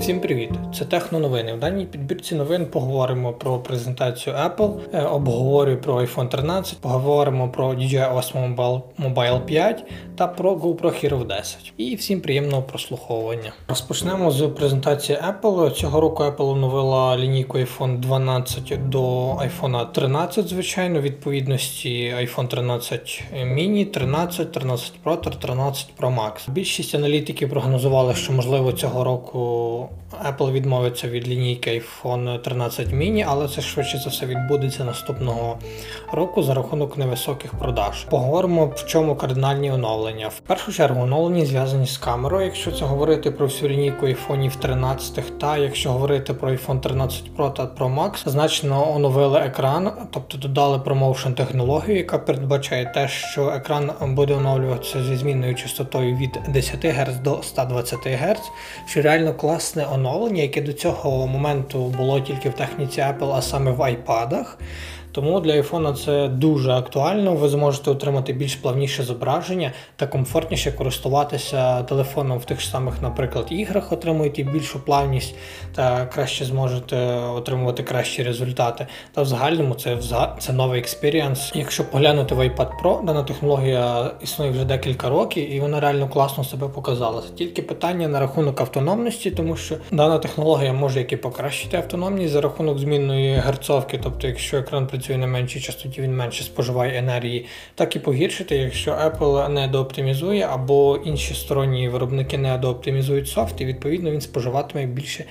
Всім привіт! Це техноновини. В даній підбірці новин поговоримо про презентацію Apple, е, обговорю про iPhone 13, поговоримо про DJI Osmo Mobile 5 та про GoPro Hero 10. І всім приємного прослуховування. Розпочнемо з презентації Apple. Цього року Apple оновила лінійку iPhone 12 до iPhone 13, звичайно, відповідності iPhone 13 mini, 13, 13 Pro та 13 Pro Max. Більшість аналітиків прогнозували, що можливо цього року. Apple відмовиться від лінійки iPhone 13 mini, але це швидше за все відбудеться наступного року за рахунок невисоких продаж. Поговоримо в чому кардинальні оновлення. В першу чергу оновлення зв'язані з камерою, якщо це говорити про всю лінійку iPhone 13, та якщо говорити про iPhone 13 Pro та Pro Max, значно оновили екран, тобто додали промоушен технологію, яка передбачає те, що екран буде оновлюватися зі змінною частотою від 10 Гц до 120 Гц, що реально класне оновлення оновлення, яке до цього моменту було тільки в техніці Apple, а саме в iPad. Тому для iPhone це дуже актуально. Ви зможете отримати більш плавніше зображення та комфортніше користуватися телефоном в тих самих, наприклад, іграх, отримуєте більшу плавність та краще зможете отримувати кращі результати. Та в загальному це це новий experience. Якщо поглянути в iPad Pro, дана технологія існує вже декілька років і вона реально класно себе показала. Тільки питання на рахунок автономності, тому що дана технологія може як і покращити автономність за рахунок змінної герцовки, тобто якщо екран працює на меншій частоті, він менше споживає енергії, так і погіршити, якщо Apple не дооптимізує або інші сторонні виробники не дооптимізують софт, і відповідно він споживатиме більше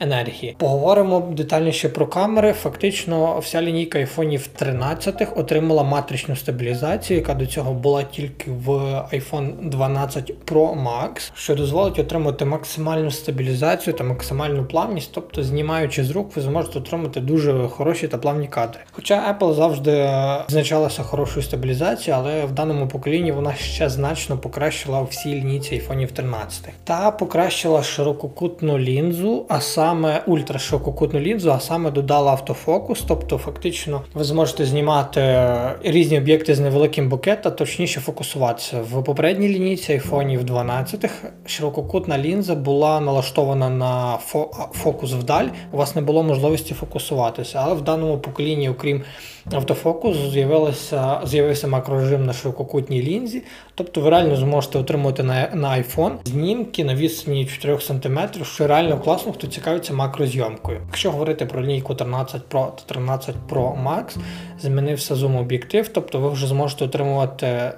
енергії. Поговоримо детальніше про камери. Фактично, вся лінійка айфонів 13 отримала матричну стабілізацію, яка до цього була тільки в iPhone 12 Pro Max, що дозволить отримати максимальну стабілізацію та максимальну плавність, тобто знімаючи з рук, ви зможете отримати дуже хороші та плавні кадри. Хоча Apple завжди відзначалася хорошою стабілізацією, але в даному поколінні вона ще значно покращила всі лінійці айфонів 13. Та покращила ширококутну лінзу, а саме ультраширококутну лінзу, а саме додала автофокус. Тобто, фактично, ви зможете знімати різні об'єкти з невеликим букет та точніше фокусуватися. В попередній лінійці айфонів 12 ширококутна лінза була налаштована на фокус вдаль. У вас не було можливості фокусуватися, але в даному поколінні, окрім автофокус з'явився макрорежим на ширококутній лінзі, тобто ви реально зможете отримувати на на iPhone знімки на відстані 4 см, що реально класно, хто цікавиться макрозйомкою. Якщо говорити про лінійку 13 Pro та 13 Pro Max, змінився зум-об'єктив, тобто ви вже зможете отримувати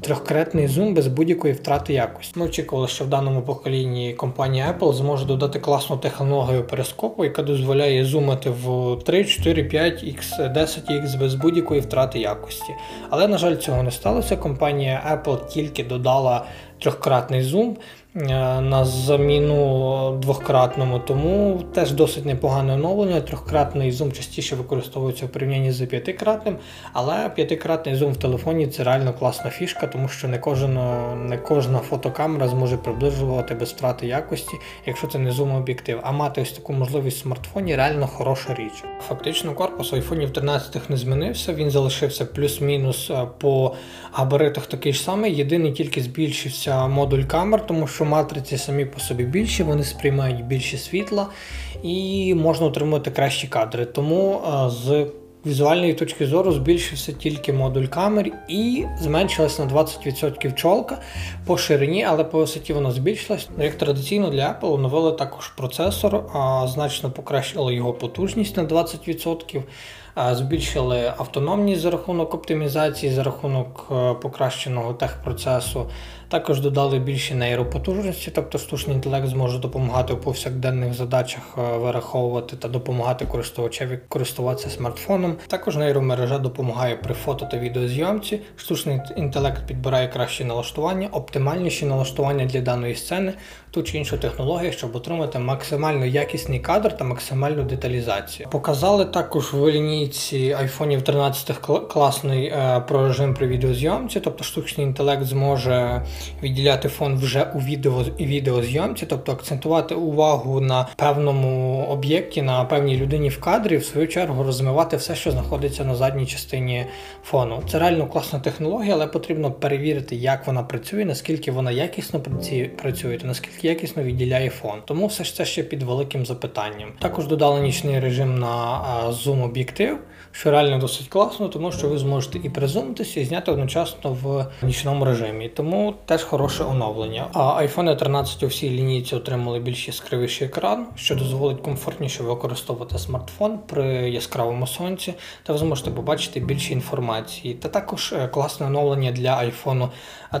трьохкратний зум без будь-якої втрати якості. Ми очікували, що в даному поколінні компанія Apple зможе додати класну технологію перископу, яка дозволяє зумати в 3, 4, 5 x 10X без будь-якої втрати якості. Але, на жаль, цього не сталося. Компанія Apple тільки додала трьохкратний зум. Е, на заміну двохкратному, тому теж досить непогане оновлення. Трьохкратний зум частіше використовується в порівнянні з п'ятикратним, але п'ятикратний зум в телефоні це реально класна фішка, тому що не кожна, не кожна фотокамера зможе приближувати без втрати якості, якщо це не зум-об'єктив. А мати ось таку можливість в смартфоні реально хороша річ. Фактично, корпус айфонів 13 не змінився, він залишився плюс-мінус е, по габаритах такий ж самий. Єдиний тільки збільшився модуль камер, тому що матриці самі по собі більші, вони сприймають більше світла і можна отримати кращі кадри. Тому е, з візуальної точки зору збільшився тільки модуль камер і зменшилась на 20% чолка по ширині, але по висоті воно збільшилось. Ну, як традиційно для Apple оновили також процесор, а значно покращили його потужність на 20% збільшили автономність за рахунок оптимізації, за рахунок е, покращеного техпроцесу. Також додали більше нейропотужності, тобто штучний інтелект зможе допомагати у повсякденних задачах е, вираховувати та допомагати користувачеві користуватися смартфоном. Також нейромережа допомагає при фото та відеозйомці. Штучний інтелект підбирає кращі налаштування, оптимальніші налаштування для даної сцени, ту чи іншу технологію, щоб отримати максимально якісний кадр та максимальну деталізацію. Показали також в лінії лінійці айфонів 13 класний е, про режим при відеозйомці, тобто штучний інтелект зможе відділяти фон вже у відео відеозйомці, тобто акцентувати увагу на певному об'єкті, на певній людині в кадрі, в свою чергу розмивати все, що знаходиться на задній частині фону. Це реально класна технологія, але потрібно перевірити, як вона працює, наскільки вона якісно працює, та наскільки якісно відділяє фон. Тому все ж це ще під великим запитанням. Також додали нічний режим на зум-об'єктив, що реально досить класно, тому що ви зможете і призумитися, і зняти одночасно в нічному режимі. Тому теж хороше оновлення. А iPhone 13 у всій лінійці отримали більш яскравіший екран, що дозволить комфортніше використовувати смартфон при яскравому сонці, та ви зможете побачити більше інформації. Та також е, класне оновлення для iPhone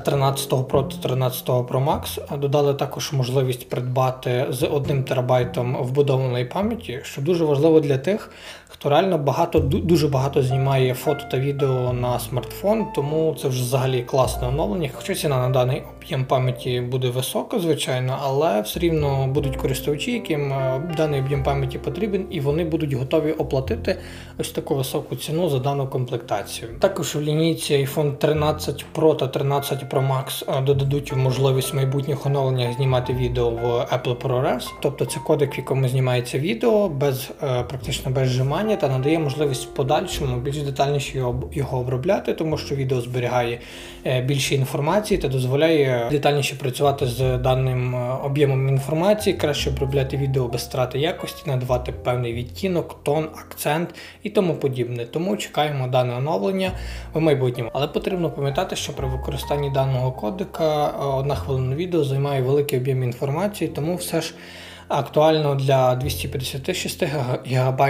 13 Pro та 13 Pro Max. Додали також можливість придбати з 1 терабайтом вбудованої пам'яті, що дуже важливо для тих, хто реально багато дуже багато знімає фото та відео на смартфон, тому це вже взагалі класне оновлення. Хоча ціна на даний об'єм пам'яті буде висока, звичайно, але все рівно будуть користувачі, яким е, даний об'єм пам'яті потрібен, і вони будуть готові оплатити ось таку високу ціну за дану комплектацію. Також в лінійці iPhone 13 Pro та 13 Pro Max е, додадуть можливість в майбутніх оновленнях знімати відео в Apple ProRes, тобто це кодек, в якому знімається відео без е, практично без зжимання та надає можливість в подальшому більш детальніше його обробляти, тому що відео зберігає більше інформації та дозволяє детальніше працювати з даним е, об'ємом інформації, краще обробляти відео без страти якості, надавати певний відтінок, тон, акцент і тому подібне. Тому чекаємо дане оновлення в майбутньому. Але потрібно пам'ятати, що при використанні даного кодика е, одна хвилина відео займає великий об'єм інформації, тому все ж актуально для 256 ГБ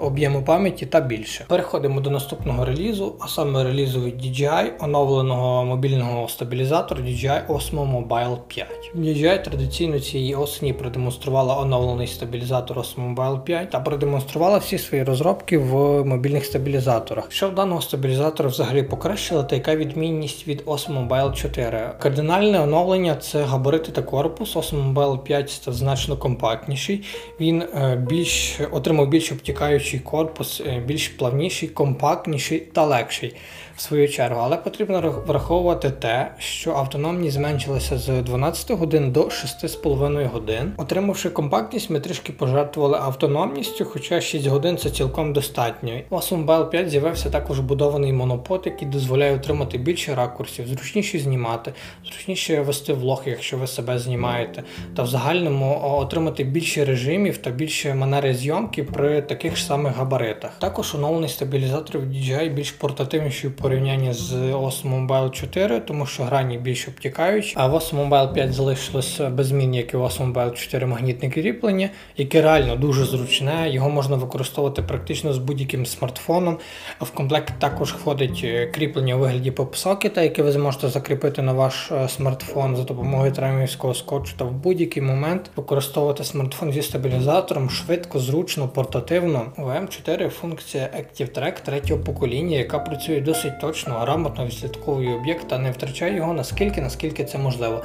об'єму пам'яті та більше. Переходимо до наступного релізу, а саме релізу від DJI, оновленого мобільного стабілізатора DJI Osmo Mobile 5. DJI традиційно цієї осені продемонструвала оновлений стабілізатор Osmo Mobile 5 та продемонструвала всі свої розробки в мобільних стабілізаторах. Що в даного стабілізатора взагалі покращила, та яка відмінність від Osmo Mobile 4? Кардинальне оновлення це габарити та корпус. Osmo Mobile 5 став значно компактнішим компактніший. Він е, більш отримав більш обтікаючий корпус, е, більш плавніший, компактніший та легший в свою чергу. Але потрібно враховувати те, що автономність зменшилася з 12 годин до 6,5 годин. Отримавши компактність, ми трішки пожертвували автономністю, хоча 6 годин це цілком достатньо. У Mobile 5 з'явився також будований монопод, який дозволяє отримати більше ракурсів, зручніше знімати, зручніше вести влог, якщо ви себе знімаєте, та в загальному отримати більше режимів та більше манери зйомки при таких ж самих габаритах. Також оновлений стабілізатор від DJI більш портативніший порівнянні з Osmo Mobile 4, тому що грані більш обтікаючі. А в Osmo Mobile 5 залишилось без змін, як і в Osmo Mobile 4 магнітне кріплення, яке реально дуже зручне. Його можна використовувати практично з будь-яким смартфоном. В комплект також входить е, кріплення у вигляді поп-сокета, яке ви зможете закріпити на ваш е, смартфон за допомогою тремівського скотчу та в будь-який момент використовувати смартфон зі стабілізатором швидко, зручно, портативно. У M4 функція Active Track третього покоління, яка працює досить досить точно, грамотно відслідковує об'єкт та не втрачає його наскільки, наскільки це можливо.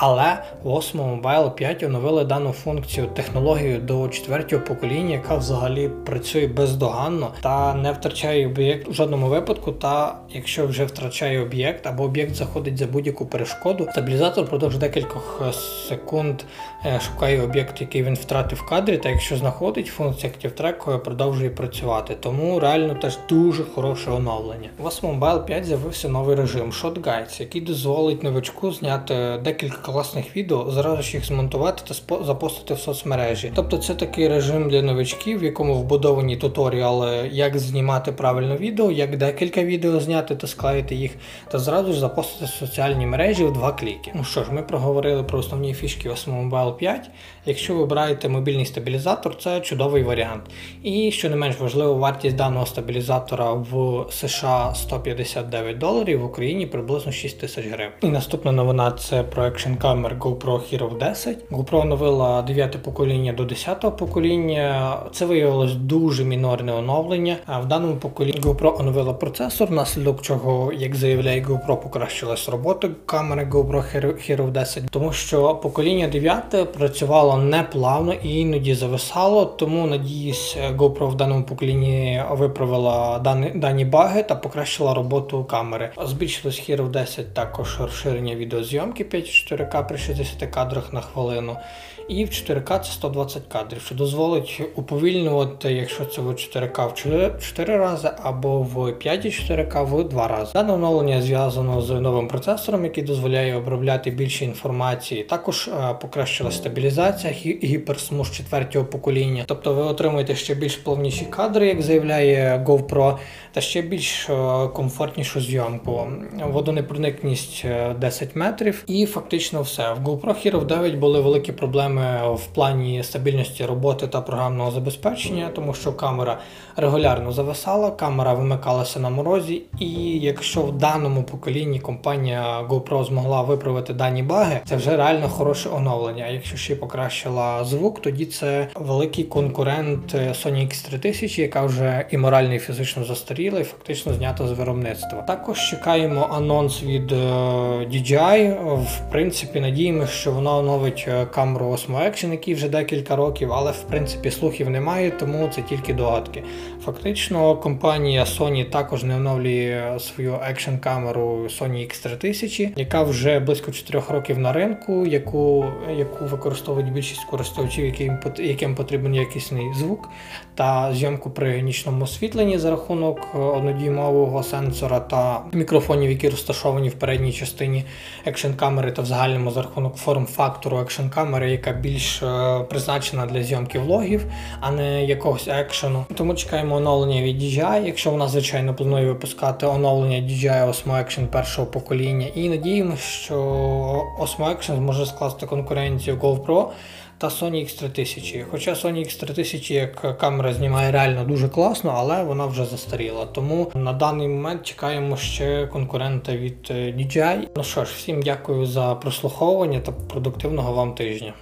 Але в Osmo Mobile 5 оновили дану функцію технологію до четвертого покоління, яка взагалі працює бездоганно та не втрачає об'єкт у жодному випадку. Та якщо вже втрачає об'єкт або об'єкт заходить за будь-яку перешкоду, стабілізатор продовж декількох е, секунд е, шукає об'єкт, який він втратив в кадрі. Та якщо знаходить, функція Active Track продовжує працювати. Тому реально теж дуже хороше оновлення. У Osmo Mobile 5 з'явився новий режим Shot Guides, який дозволить новичку зняти декілька класних відео, зразу ж їх змонтувати та запостити в соцмережі. Тобто це такий режим для новичків, в якому вбудовані туторіали, як знімати правильно відео, як декілька відео зняти та склеїти їх, та зразу ж запостити в соціальні мережі в два кліки. Ну що ж, ми проговорили про основні фішки Osmo Mobile 5. Якщо ви обираєте мобільний стабілізатор, це чудовий варіант. І що не менш важливо, вартість даного стабілізатора в США 159 доларів, в Україні приблизно 6 тисяч гривень. І наступна новина це про Action камер GoPro Hero 10. GoPro оновила 9 покоління до 10 покоління. Це виявилось дуже мінорне оновлення. А в даному поколінні GoPro оновила процесор, внаслідок чого, як заявляє GoPro, покращилась робота камери GoPro Hero 10, тому що покоління 9 працювало не не плавно і іноді зависало. Тому надіюсь, GoPro в даному поколінні виправила дані, дані баги та покращила роботу камери. Збільшилось Hero 10 також розширення відеозйомки 5.4К при 60 кадрах на хвилину. І в 4К це 120 кадрів, що дозволить уповільнювати, якщо це в 4К в 4 рази або в 5.4К в 2 рази. Дане оновлення зв'язано з новим процесором, який дозволяє обробляти більше інформації. Також е, покращила стабілізація гі- гіперсмуж 4 покоління. Тобто ви отримуєте ще більш плавніші кадри, як заявляє GoPro, та ще більш е, комфортнішу зйомку. Водонепроникність е, 10 метрів, і фактично все. В GoPro Hero 9 були великі проблеми в плані стабільності роботи та програмного забезпечення, тому що камера регулярно зависала, камера вимикалася на морозі. І якщо в даному поколінні компанія GoPro змогла виправити дані баги, це вже реально хороше оновлення. Якщо ще покращила звук, тоді це великий конкурент е, Sony X3000, яка вже і морально, і фізично застаріла, і фактично знята з виробництва. Також чекаємо анонс від е, DJI. В принципі, надіємося, що вона оновить е, камеру Action, який вже декілька років, але в принципі слухів немає, тому це тільки догадки. Фактично, компанія Sony також не оновлює свою екшн камеру Sony X3000, яка вже близько 4 років на ринку, яку, яку використовують більшість користувачів, яким, яким потрібен якісний звук та зйомку при нічному освітленні за рахунок е, однодіймового сенсора та мікрофонів, які розташовані в передній частині екшн камери та в загальному за рахунок форм-фактору екшн камери, яка більш е, призначена для зйомки влогів, а не якогось екшену. Тому чекаємо оновлення від DJI, якщо вона звичайно планує випускати оновлення DJI Osmo Action першого покоління. І надіємося, що Osmo Action зможе скласти конкуренцію GoPro та Sony X3000. Хоча Sony X3000 як камера знімає реально дуже класно, але вона вже застаріла. Тому на даний момент чекаємо ще конкурента від е, DJI. Ну що ж, всім дякую за прослуховування та продуктивного вам тижня.